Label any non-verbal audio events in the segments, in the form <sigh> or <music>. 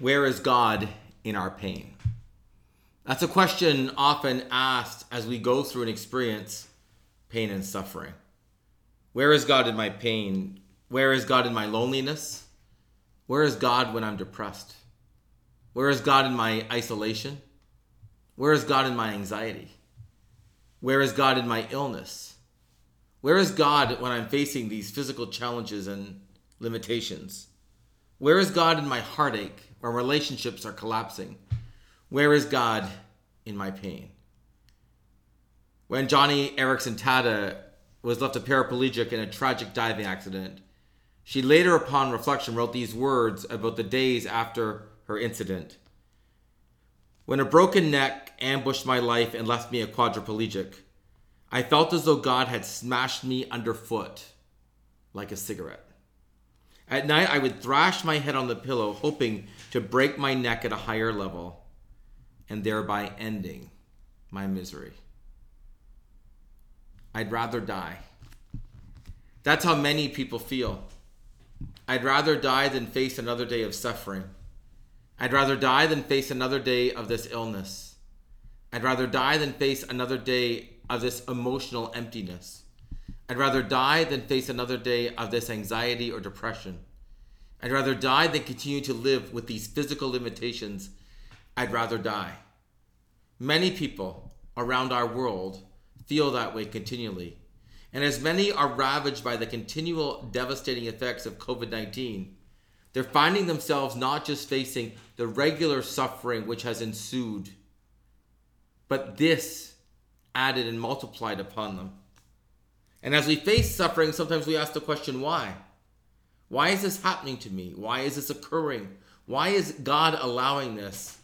where is God in our pain? That's a question often asked as we go through and experience pain and suffering. Where is God in my pain? Where is God in my loneliness? Where is God when I'm depressed? Where is God in my isolation? Where is God in my anxiety? Where is God in my illness? Where is God when I'm facing these physical challenges and limitations? Where is God in my heartache when relationships are collapsing? Where is God in my pain? When Joni Eareckson Tada was left a paraplegic in a tragic diving accident, she later, upon reflection, wrote these words about the days after her incident. When a broken neck ambushed my life and left me a quadriplegic, I felt as though God had smashed me underfoot like a cigarette. At night, I would thrash my head on the pillow, hoping to break my neck at a higher level and thereby ending my misery. I'd rather die. That's how many people feel. I'd rather die than face another day of suffering. I'd rather die than face another day of this illness. I'd rather die than face another day of this emotional emptiness. I'd rather die than face another day of this anxiety or depression. I'd rather die than continue to live with these physical limitations. I'd rather die. Many people around our world feel that way continually. And as many are ravaged by the continual devastating effects of COVID 19, they're finding themselves not just facing the regular suffering which has ensued, but this added and multiplied upon them. And as we face suffering, sometimes we ask the question, why? Why is this happening to me? Why is this occurring? Why is God allowing this?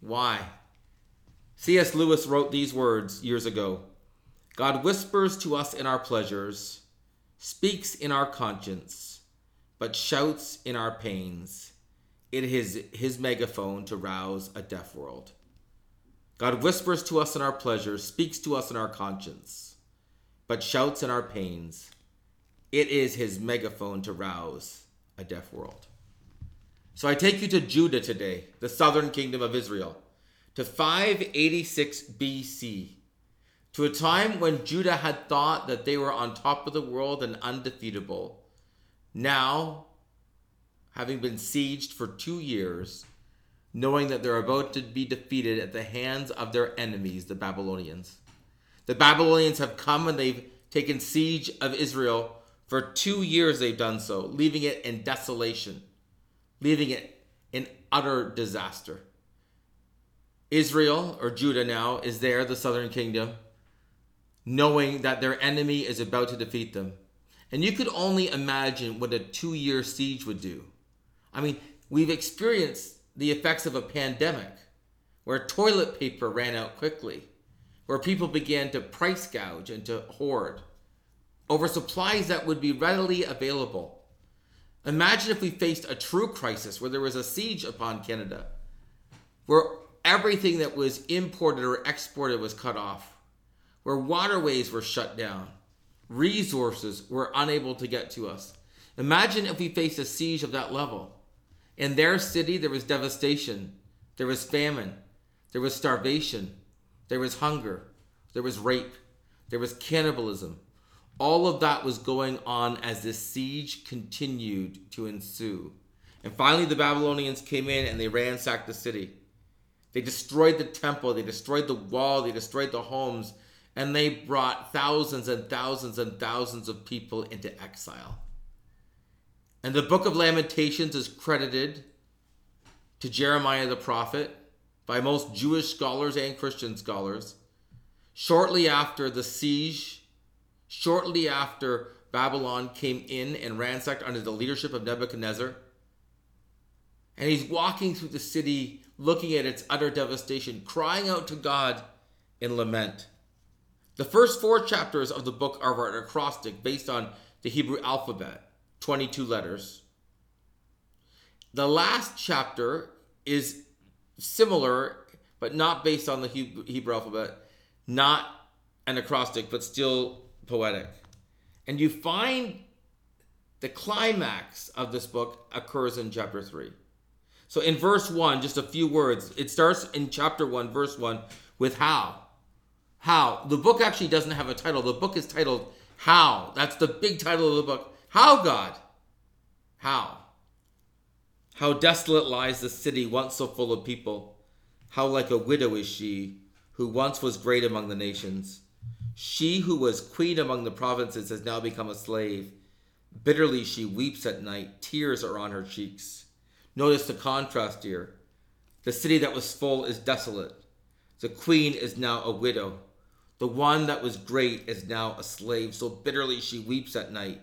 Why? C.S. Lewis wrote these words years ago God whispers to us in our pleasures, speaks in our conscience, but shouts in our pains. It is his megaphone to rouse a deaf world. God whispers to us in our pleasures, speaks to us in our conscience but shouts in our pains. It is his megaphone to rouse a deaf world. So I take you to Judah today, the southern kingdom of Israel, to 586 BC, to a time when Judah had thought that they were on top of the world and undefeatable. Now, having been sieged for two years, knowing that they're about to be defeated at the hands of their enemies, the Babylonians. The Babylonians have come and they've taken siege of Israel. For two years they've done so, leaving it in desolation, leaving it in utter disaster. Israel, or Judah now, is there, the southern kingdom, knowing that their enemy is about to defeat them. And you could only imagine what a two year siege would do. I mean, we've experienced the effects of a pandemic where toilet paper ran out quickly where people began to price gouge and to hoard over supplies that would be readily available. Imagine if we faced a true crisis where there was a siege upon Canada, where everything that was imported or exported was cut off, where waterways were shut down, resources were unable to get to us. Imagine if we faced a siege of that level. In their city, there was devastation, there was famine, there was starvation, there was hunger, there was rape, there was cannibalism. All of that was going on as the siege continued to ensue. And finally, the Babylonians came in and they ransacked the city. They destroyed the temple, they destroyed the wall, they destroyed the homes, and they brought thousands and thousands and thousands of people into exile. And the book of Lamentations is credited to Jeremiah the prophet by most Jewish scholars and Christian scholars. Shortly after the siege, shortly after Babylon came in and ransacked under the leadership of Nebuchadnezzar, and he's walking through the city looking at its utter devastation, crying out to God in lament. The first four chapters of the book are an acrostic based on the Hebrew alphabet, 22 letters. The last chapter is similar, but not based on the Hebrew alphabet, not an acrostic, but still poetic. And you find the climax of this book occurs in chapter 3. So in verse 1, just a few words. It starts in chapter 1, verse 1, with how. How. The book actually doesn't have a title. The book is titled How. That's the big title of the book. How, God? How? How desolate lies the city once so full of people. How like a widow is she, who once was great among the nations. She who was queen among the provinces has now become a slave. Bitterly she weeps at night, tears are on her cheeks. Notice the contrast here. The city that was full is desolate. The queen is now a widow. The one that was great is now a slave. So bitterly she weeps at night.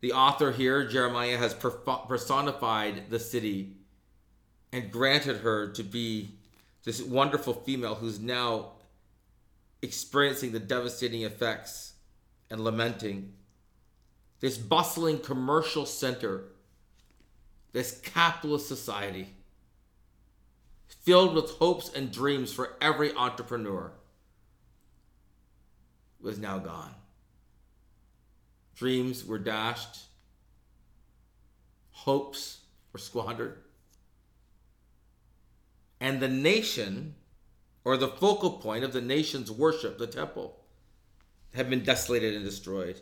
The author here, Jeremiah, has personified the city and granted her to be this wonderful female who's now experiencing the devastating effects and lamenting. This bustling commercial center, this capitalist society, filled with hopes and dreams for every entrepreneur, was now gone. Dreams were dashed, hopes were squandered, and the nation, or the focal point of the nation's worship, the temple, had been desolated and destroyed.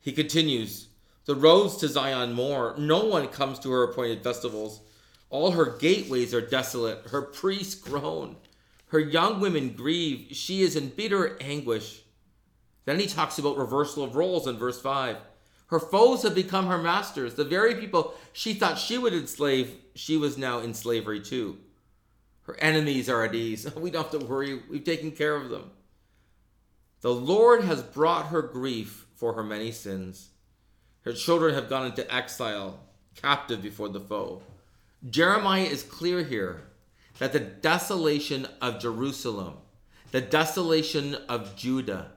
He continues, The roads to Zion mourn. No one comes to her appointed festivals. All her gateways are desolate. Her priests groan. Her young women grieve. She is in bitter anguish. Then he talks about reversal of roles in verse 5. Her foes have become her masters. The very people she thought she would enslave, she was now in slavery too. Her enemies are at ease. <laughs> We don't have to worry, we've taken care of them. The Lord has brought her grief for her many sins. Her children have gone into exile, captive before the foe. Jeremiah is clear here that the desolation of Jerusalem, the desolation of Judah,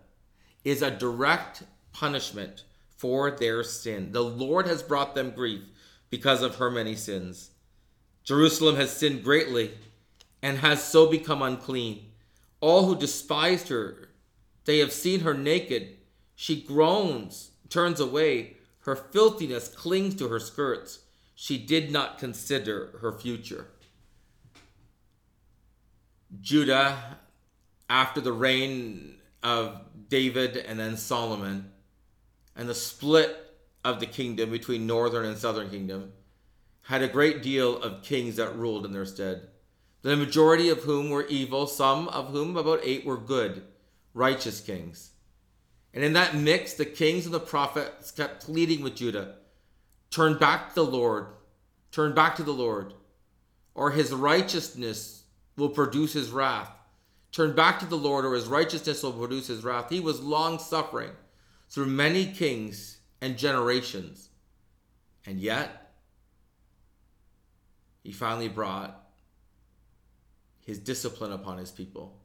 is a direct punishment for their sin. The Lord has brought them grief because of her many sins. Jerusalem has sinned greatly and has so become unclean. All who despised her, they have seen her naked. She groans, turns away. Her filthiness clings to her skirts. She did not consider her future. Judah, after the reign of David and then Solomon, and the split of the kingdom between northern and southern kingdom, had a great deal of kings that ruled in their stead. The majority of whom were evil, some of whom, about eight, were good, righteous kings. And in that mix, the kings and the prophets kept pleading with Judah turn back to the Lord, turn back to the Lord, or his righteousness will produce his wrath. Turn back to the Lord, or his righteousness will produce his wrath. He was long suffering through many kings and generations. And yet, he finally brought his discipline upon his people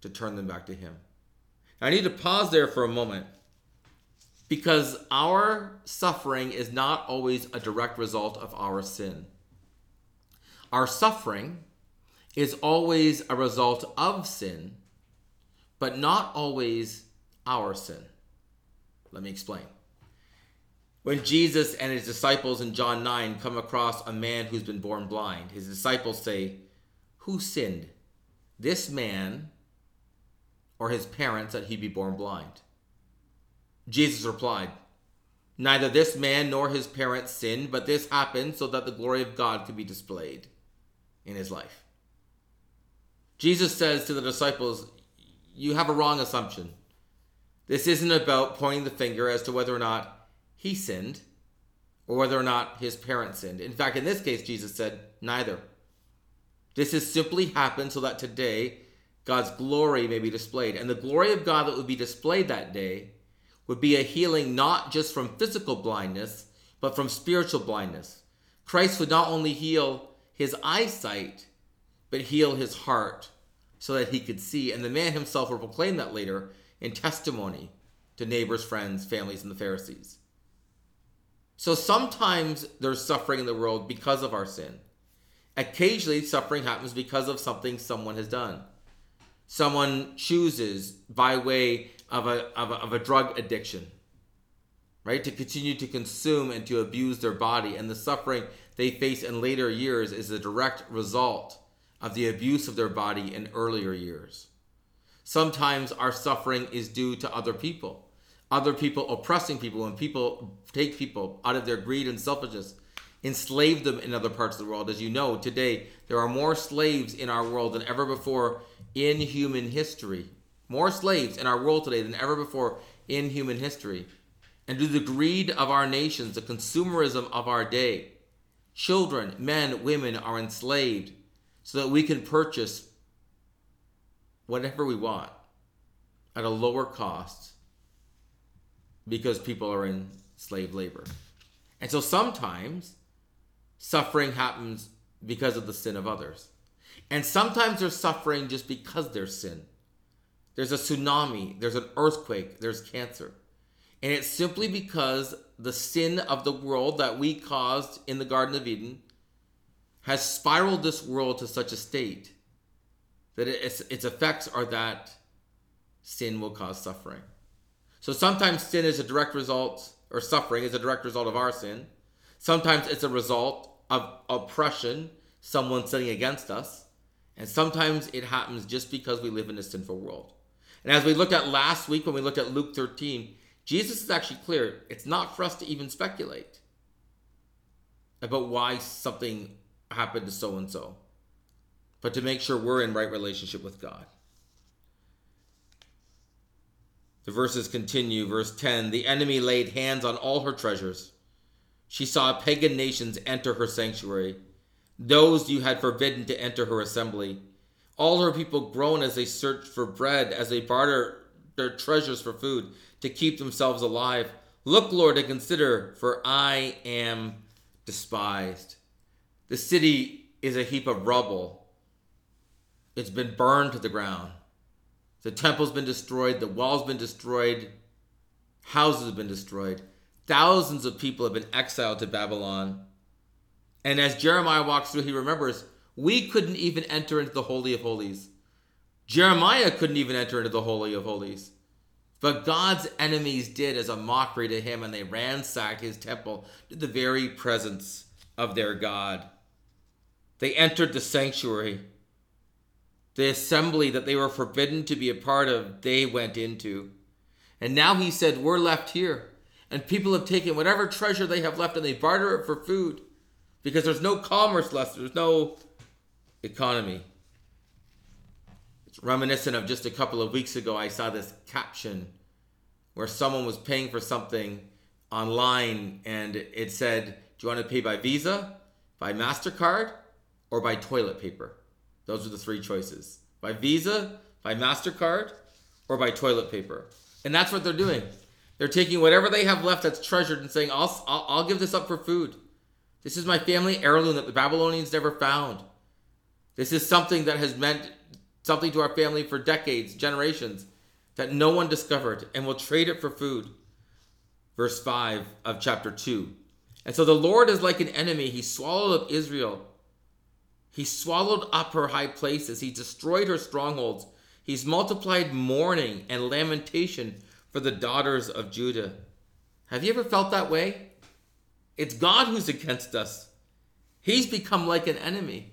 to turn them back to him. I need to pause there for a moment because our suffering is not always a direct result of our sin. Our suffering is always a result of sin, but not always our sin. Let me explain. When Jesus and his disciples in John 9 come across a man who's been born blind, his disciples say, Who sinned? This man or his parents that he be born blind? Jesus replied, Neither this man nor his parents sinned, but this happened so that the glory of God could be displayed in his life. Jesus says to the disciples, You have a wrong assumption. This isn't about pointing the finger as to whether or not he sinned or whether or not his parents sinned. In fact, in this case, Jesus said, Neither. This has simply happened so that today God's glory may be displayed. And the glory of God that would be displayed that day would be a healing not just from physical blindness, but from spiritual blindness. Christ would not only heal his eyesight, but heal his heart so that he could see. And the man himself will proclaim that later in testimony to neighbors, friends, families, and the Pharisees. So sometimes there's suffering in the world because of our sin. Occasionally, suffering happens because of something someone has done. Someone chooses by way of a, of a, of a drug addiction right? To continue to consume and to abuse their body. And the suffering they face in later years is a direct result of the abuse of their body in earlier years. Sometimes our suffering is due to other people, other people oppressing people, when people take people out of their greed and selfishness, enslave them in other parts of the world. As you know, today there are more slaves in our world than ever before in human history. More slaves in our world today than ever before in human history. And due to the greed of our nations, the consumerism of our day, children, men, women are enslaved so that we can purchase whatever we want at a lower cost because people are in slave labor. And so sometimes suffering happens because of the sin of others. And sometimes there's suffering just because there's sin. There's a tsunami, there's an earthquake, there's cancer. And it's simply because the sin of the world that we caused in the Garden of Eden has spiraled this world to such a state that its, its effects are that sin will cause suffering. So sometimes sin is a direct result, or suffering is a direct result of our sin. Sometimes it's a result of oppression, someone sinning against us. And sometimes it happens just because we live in a sinful world. And as we looked at last week when we looked at Luke 13, Jesus is actually clear. It's not for us to even speculate about why something happened to so and so, but to make sure we're in right relationship with God. The verses continue. Verse 10 The enemy laid hands on all her treasures. She saw pagan nations enter her sanctuary, those you had forbidden to enter her assembly. All her people groan as they search for bread, as they barter their treasures for food to keep themselves alive. Look, Lord, and consider, for I am despised. The city is a heap of rubble. It's been burned to the ground. The temple's been destroyed, the wall's been destroyed, houses have been destroyed. Thousands of people have been exiled to Babylon. And as Jeremiah walks through, he remembers we couldn't even enter into the Holy of Holies. Jeremiah couldn't even enter into the Holy of Holies. But God's enemies did as a mockery to him, and they ransacked his temple to the very presence of their God. They entered the sanctuary. The assembly that they were forbidden to be a part of, they went into. And now he said, We're left here. And people have taken whatever treasure they have left and they barter it for food because there's no commerce left, there's no economy. It's reminiscent of just a couple of weeks ago, I saw this caption where someone was paying for something online and it said, Do you want to pay by Visa, by MasterCard, or by toilet paper. Those are the three choices by Visa, by MasterCard, or by toilet paper. And that's what they're doing. They're taking whatever they have left that's treasured and saying, I'll, I'll, I'll give this up for food. This is my family heirloom that the Babylonians never found. This is something that has meant something to our family for decades, generations, that no one discovered, and will trade it for food. Verse 5 of chapter 2. And so the Lord is like an enemy. He swallowed up Israel he swallowed up her high places. He destroyed her strongholds. He's multiplied mourning and lamentation for the daughters of Judah. Have you ever felt that way? It's God who's against us. He's become like an enemy.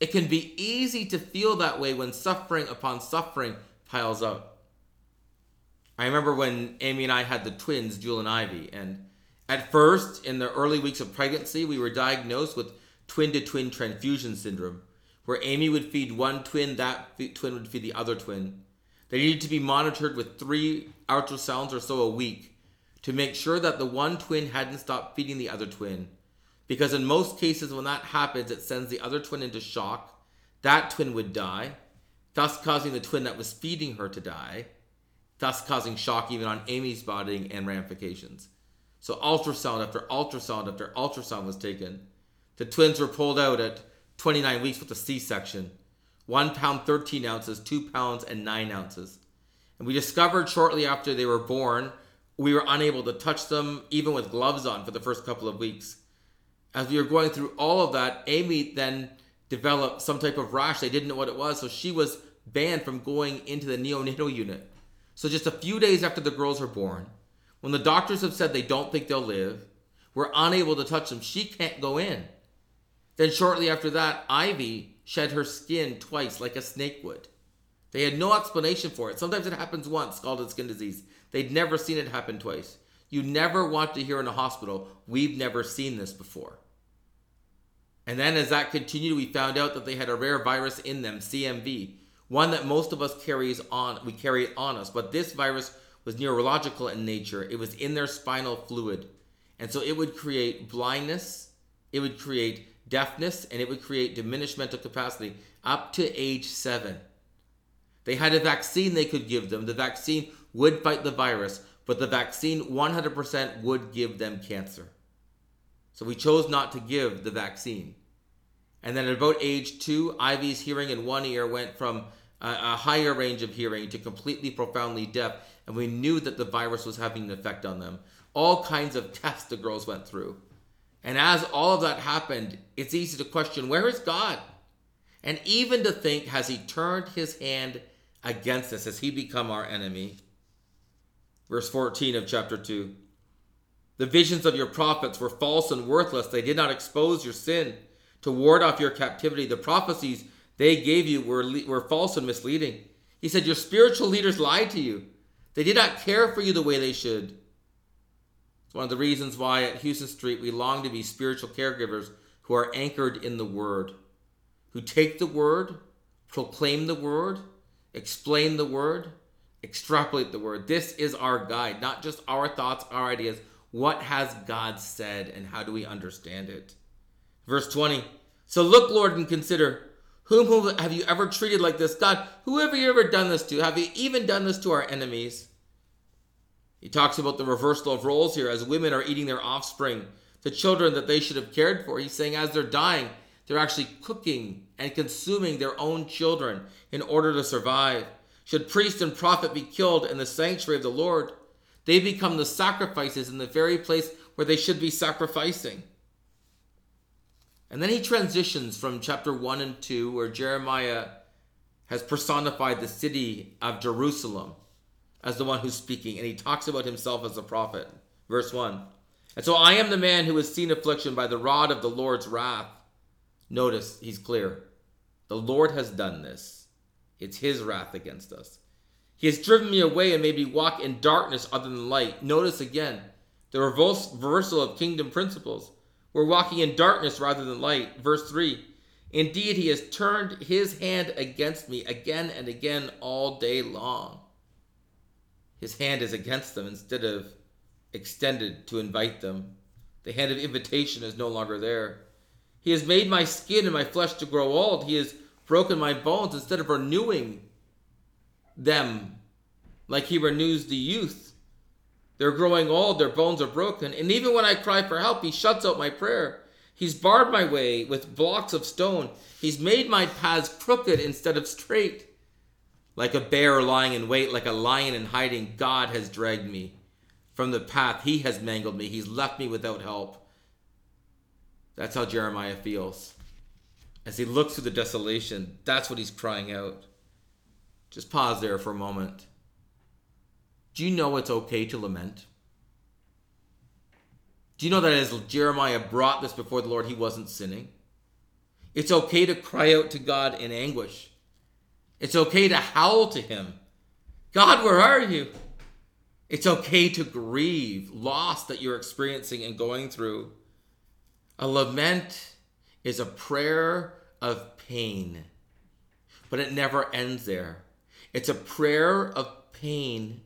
It can be easy to feel that way when suffering upon suffering piles up. I remember when Amy and I had the twins, Jewel and Ivy, and at first, in the early weeks of pregnancy, we were diagnosed with twin to twin transfusion syndrome, where Amy would feed one twin, that twin would feed the other twin. They needed to be monitored with three ultrasounds or so a week to make sure that the one twin hadn't stopped feeding the other twin. Because in most cases, when that happens, it sends the other twin into shock. That twin would die, thus causing the twin that was feeding her to die, thus causing shock even on Amy's body and ramifications. So, ultrasound after ultrasound after ultrasound was taken the twins were pulled out at 29 weeks with a C section. One pound 13 ounces, two pounds, and nine ounces. And we discovered shortly after they were born, we were unable to touch them even with gloves on for the first couple of weeks. As we were going through all of that, Amy then developed some type of rash. They didn't know what it was, so she was banned from going into the neonatal unit. So just a few days after the girls were born, When the doctors have said they don't think they'll live, we're unable to touch them. She can't go in. Then, shortly after that, Ivy shed her skin twice like a snake would. They had no explanation for it. Sometimes it happens once, scalded skin disease. They'd never seen it happen twice. You never want to hear in a hospital, we've never seen this before. And then as that continued, we found out that they had a rare virus in them, CMV, one that most of us carries on, we carry it on us. But this virus was neurological in nature. It was in their spinal fluid. And so it would create blindness, it would create deafness, and it would create diminished mental capacity up to age seven. They had a vaccine they could give them. The vaccine would fight the virus, but the vaccine 100% would give them cancer. So we chose not to give the vaccine. And then at about age two, Ivy's hearing in one ear went from a, a higher range of hearing to completely profoundly deaf. And we knew that the virus was having an effect on them. All kinds of tests the girls went through. And as all of that happened, it's easy to question where is God? And even to think, has he turned his hand against us? Has he become our enemy? Verse 14 of chapter 2. The visions of your prophets were false and worthless. They did not expose your sin to ward off your captivity. The prophecies they gave you were, were false and misleading. He said, Your spiritual leaders lied to you. They did not care for you the way they should. One of the reasons why at Houston Street we long to be spiritual caregivers who are anchored in the Word, who take the Word, proclaim the Word, explain the Word, extrapolate the Word. This is our guide, not just our thoughts, our ideas. What has God said, and how do we understand it? Verse 20 So look, Lord, and consider whom, whom have you ever treated like this? God, who have you ever done this to? Have you even done this to our enemies? He talks about the reversal of roles here as women are eating their offspring, the children that they should have cared for. He's saying as they're dying, they're actually cooking and consuming their own children in order to survive. Should priest and prophet be killed in the sanctuary of the Lord, they become the sacrifices in the very place where they should be sacrificing. And then he transitions from chapter 1 and 2, where Jeremiah has personified the city of Jerusalem as the one who's speaking, and he talks about himself as a prophet. Verse 1. And so I am the man who has seen affliction by the rod of the Lord's wrath. Notice he's clear. The Lord has done this. It's his wrath against us. He has driven me away and made me walk in darkness other than light. Notice again the reversal of kingdom principles. We're walking in darkness rather than light. Verse 3 Indeed, he has turned his hand against me again and again all day long. His hand is against them instead of extended to invite them. The hand of invitation is no longer there. He has made my skin and my flesh to grow old. He has broken my bones instead of renewing them like he renews the youth. They're growing old, their bones are broken. And even when I cry for help, he shuts out my prayer. He's barred my way with blocks of stone. He's made my paths crooked instead of straight. Like a bear lying in wait, like a lion in hiding, God has dragged me from the path. He has mangled me. He's left me without help. That's how Jeremiah feels. As he looks through the desolation, that's what he's crying out. Just pause there for a moment. Do you know it's okay to lament? Do you know that as Jeremiah brought this before the Lord, he wasn't sinning? It's okay to cry out to God in anguish. It's okay to howl to him. God, where are you? It's okay to grieve loss that you're experiencing and going through. A lament is a prayer of pain, but it never ends there. It's a prayer of pain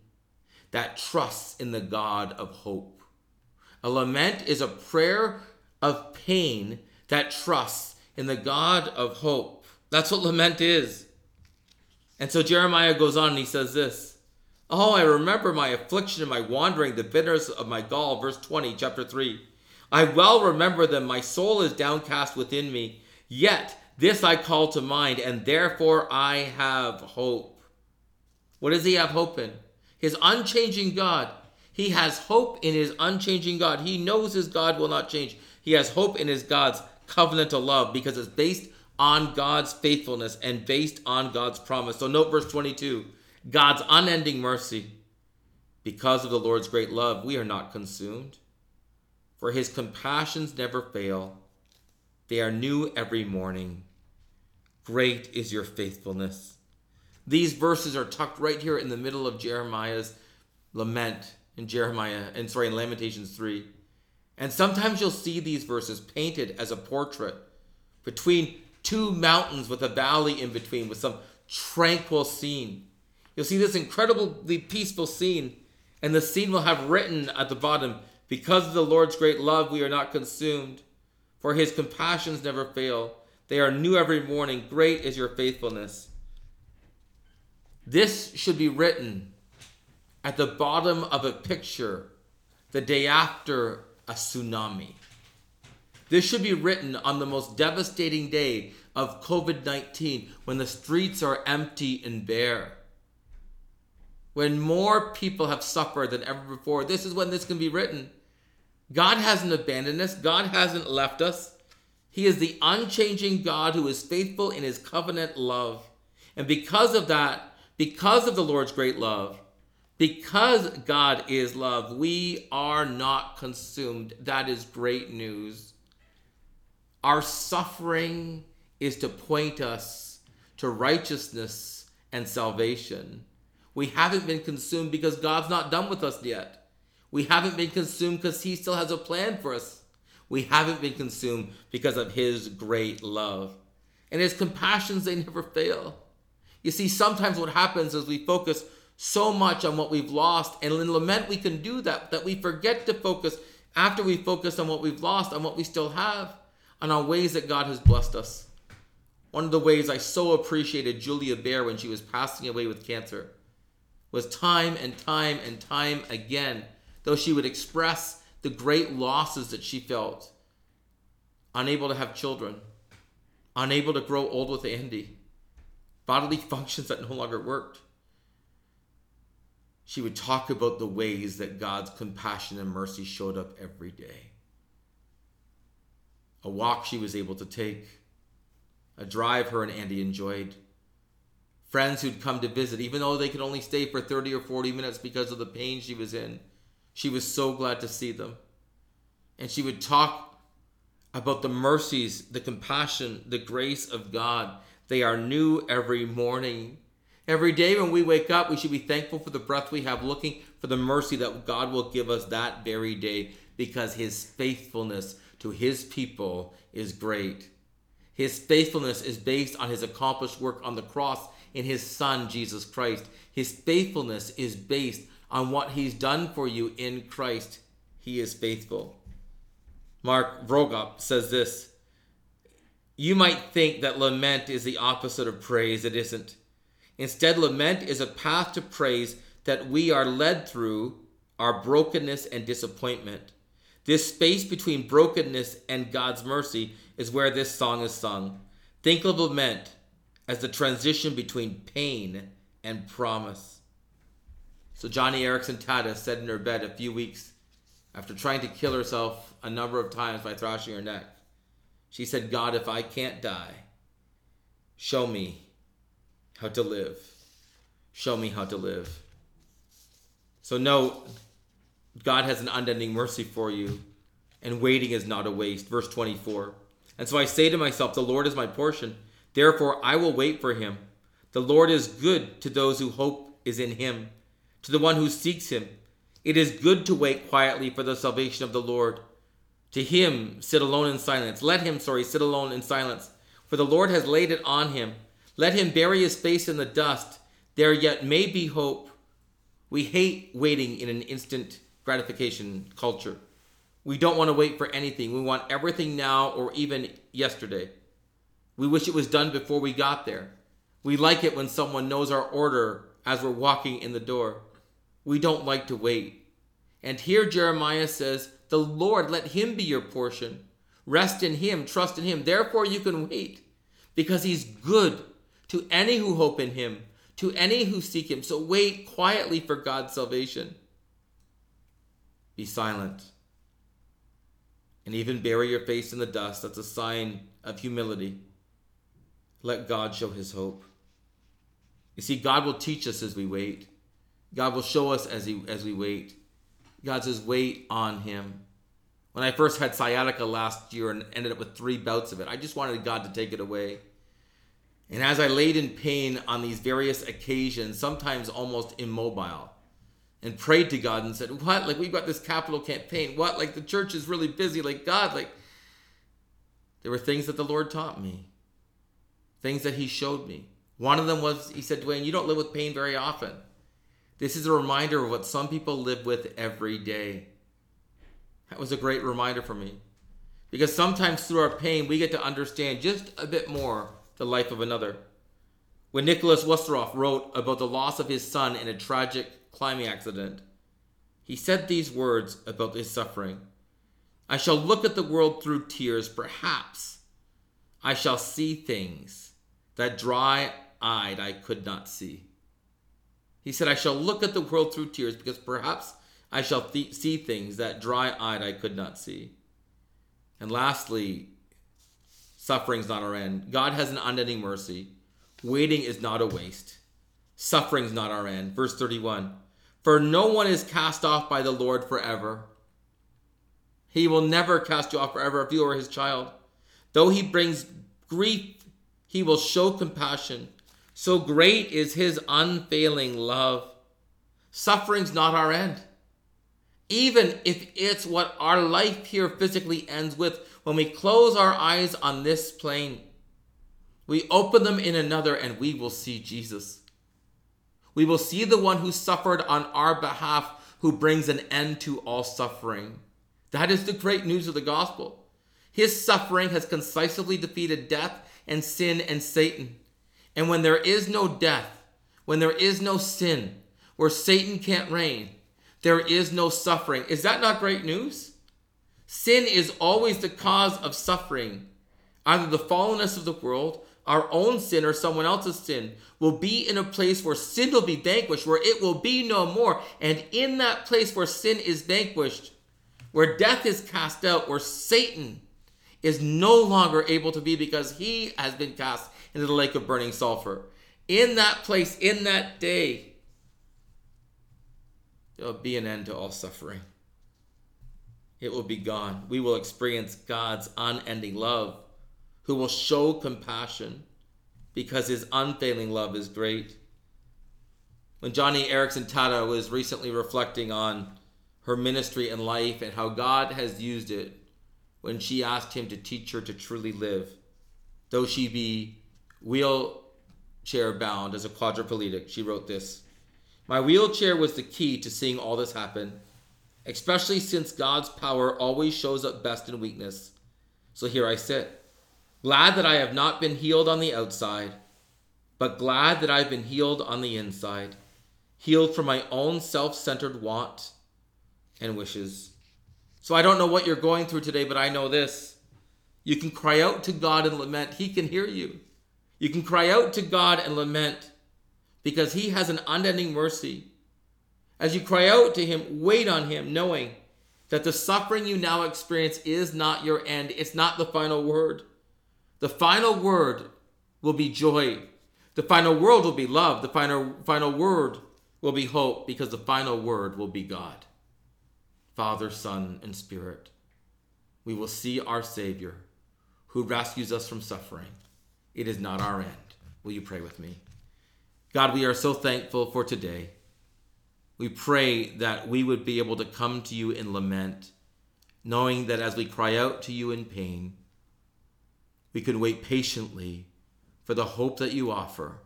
that trusts in the God of hope. A lament is a prayer of pain that trusts in the God of hope. That's what lament is. And so Jeremiah goes on and he says this Oh, I remember my affliction and my wandering, the bitterness of my gall. Verse 20, chapter 3. I well remember them. My soul is downcast within me. Yet this I call to mind, and therefore I have hope. What does he have hope in? His unchanging God. He has hope in his unchanging God. He knows his God will not change. He has hope in his God's covenantal love because it's based on God's faithfulness and based on God's promise. So note verse 22 God's unending mercy. Because of the Lord's great love, we are not consumed. For his compassions never fail, they are new every morning. Great is your faithfulness. These verses are tucked right here in the middle of Jeremiah's lament in Jeremiah, and sorry, in Lamentations 3. And sometimes you'll see these verses painted as a portrait between two mountains with a valley in between, with some tranquil scene. You'll see this incredibly peaceful scene, and the scene will have written at the bottom, Because of the Lord's great love, we are not consumed, for his compassions never fail. They are new every morning. Great is your faithfulness. This should be written at the bottom of a picture the day after a tsunami. This should be written on the most devastating day of COVID 19 when the streets are empty and bare. When more people have suffered than ever before, this is when this can be written. God hasn't abandoned us, God hasn't left us. He is the unchanging God who is faithful in his covenant love. And because of that, because of the Lord's great love, because God is love, we are not consumed. That is great news. Our suffering is to point us to righteousness and salvation. We haven't been consumed because God's not done with us yet. We haven't been consumed because He still has a plan for us. We haven't been consumed because of His great love. And His compassions, they never fail. You see, sometimes what happens is we focus so much on what we've lost, and in lament, we can do that, that we forget to focus after we focus on what we've lost, on what we still have, and on ways that God has blessed us. One of the ways I so appreciated Julia Bear when she was passing away with cancer was time and time and time again, though she would express the great losses that she felt, unable to have children, unable to grow old with Andy, bodily <laughs> functions that no longer worked. She would talk about the ways that God's compassion and mercy showed up every day. A walk she was able to take, a drive her and Andy enjoyed, friends who'd come to visit, even though they could only stay for 30 or 40 minutes because of the pain she was in. She was so glad to see them. And she would talk about the mercies, the compassion, the grace of God they are new every morning. Every day when we wake up, we should be thankful for the breath we have, looking for the mercy that God will give us that very day because his faithfulness to his people is great. His faithfulness is based on his accomplished work on the cross in his son, Jesus Christ. His faithfulness is based on what he's done for you in Christ. He is faithful. Mark Vroegop says this you might think that lament is the opposite of praise. It isn't. Instead, lament is a path to praise that we are led through our brokenness and disappointment. This space between brokenness and God's mercy is where this song is sung. Think of lament as the transition between pain and promise. So, Joni Eareckson Tada said in her bed a few weeks after trying to kill herself a number of times by thrashing her neck she said, God, if I can't die, show me how to live. Show me how to live. So, no, God has an unending mercy for you, and waiting is not a waste. Verse 24. And so I say to myself, The Lord is my portion. Therefore, I will wait for him. The Lord is good to those who hope is in him, to the one who seeks him. It is good to wait quietly for the salvation of the Lord. To him sit alone in silence. Let him, sorry, sit alone in silence. For the Lord has laid it on him. Let him bury his face in the dust. There yet may be hope. We hate waiting in an instant gratification culture. We don't want to wait for anything. We want everything now or even yesterday. We wish it was done before we got there. We like it when someone knows our order as we're walking in the door. We don't like to wait. And here Jeremiah says, the Lord, let Him be your portion. Rest in Him, trust in Him. Therefore, you can wait because He's good to any who hope in Him, to any who seek Him. So wait quietly for God's salvation. Be silent. And even bury your face in the dust. That's a sign of humility. Let God show His hope. You see, God will teach us as we wait. God will show us as he as we wait. God says, wait on him. When I first had sciatica last year and ended up with three bouts of it, I just wanted God to take it away. And as I laid in pain on these various occasions, sometimes almost immobile, and prayed to God and said, What? Like, we've got this capital campaign. What? Like, the church is really busy. Like, God, like, there were things that the Lord taught me, things that He showed me. One of them was, He said, Dwayne, you don't live with pain very often. This is a reminder of what some people live with every day. That was a great reminder for me. Because sometimes through our pain, we get to understand just a bit more the life of another. When Nicholas Wolterstorff wrote about the loss of his son in a tragic climbing accident, he said these words about his suffering I shall look at the world through tears, perhaps I shall see things that dry eyed I could not see. He said, I shall look at the world through tears because perhaps I shall th- see things that dry eyed I could not see. And lastly, suffering's not our end. God has an unending mercy. Waiting is not a waste. Suffering's not our end. Verse 31 For no one is cast off by the Lord forever. He will never cast you off forever if you are his child. Though he brings grief, he will show compassion. So great is his unfailing love. Suffering's not our end. Even if it's what our life here physically ends with, when we close our eyes on this plane, we open them in another and we will see Jesus. We will see the one who suffered on our behalf, who brings an end to all suffering. That is the great news of the gospel. His suffering has concisely defeated death and sin and Satan. And when there is no death, when there is no sin, where Satan can't reign, there is no suffering. Is that not great news? Sin is always the cause of suffering. Either the fallenness of the world, our own sin, or someone else's sin will be in a place where sin will be vanquished, where it will be no more. And in that place where sin is vanquished, where death is cast out, where Satan is no longer able to be because he has been cast into the lake of burning sulfur. In that place, in that day, there will be an end to all suffering. It will be gone. We will experience God's unending love, who will show compassion because his unfailing love is great. When Joni Eareckson Tada was recently reflecting on her ministry and life and how God has used it when she asked him to teach her to truly live, though she be wheelchair bound as a quadriplegic. She wrote this My wheelchair was the key to seeing all this happen, especially since God's power always shows up best in weakness. So here I sit, glad that I have not been healed on the outside, but glad that I've been healed on the inside, healed from my own self centered want and wishes. So I don't know what you're going through today, but I know this. You can cry out to God and lament, He can hear you. You can cry out to God and lament because He has an unending mercy. As you cry out to Him, wait on Him, knowing that the suffering you now experience is not your end, it's not the final word. The final word will be joy. The final word will be love. The final, final word will be hope because the final word will be God. Father, Son, and Spirit. We will see our Savior who rescues us from suffering. It is not our end. Will you pray with me? God, we are so thankful for today. We pray that we would be able to come to you in lament, knowing that as we cry out to you in pain, we can wait patiently for the hope that you offer.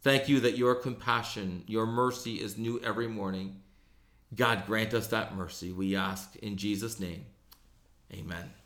Thank you that your compassion, your mercy is new every morning. God, grant us that mercy, we ask in Jesus' name. Amen.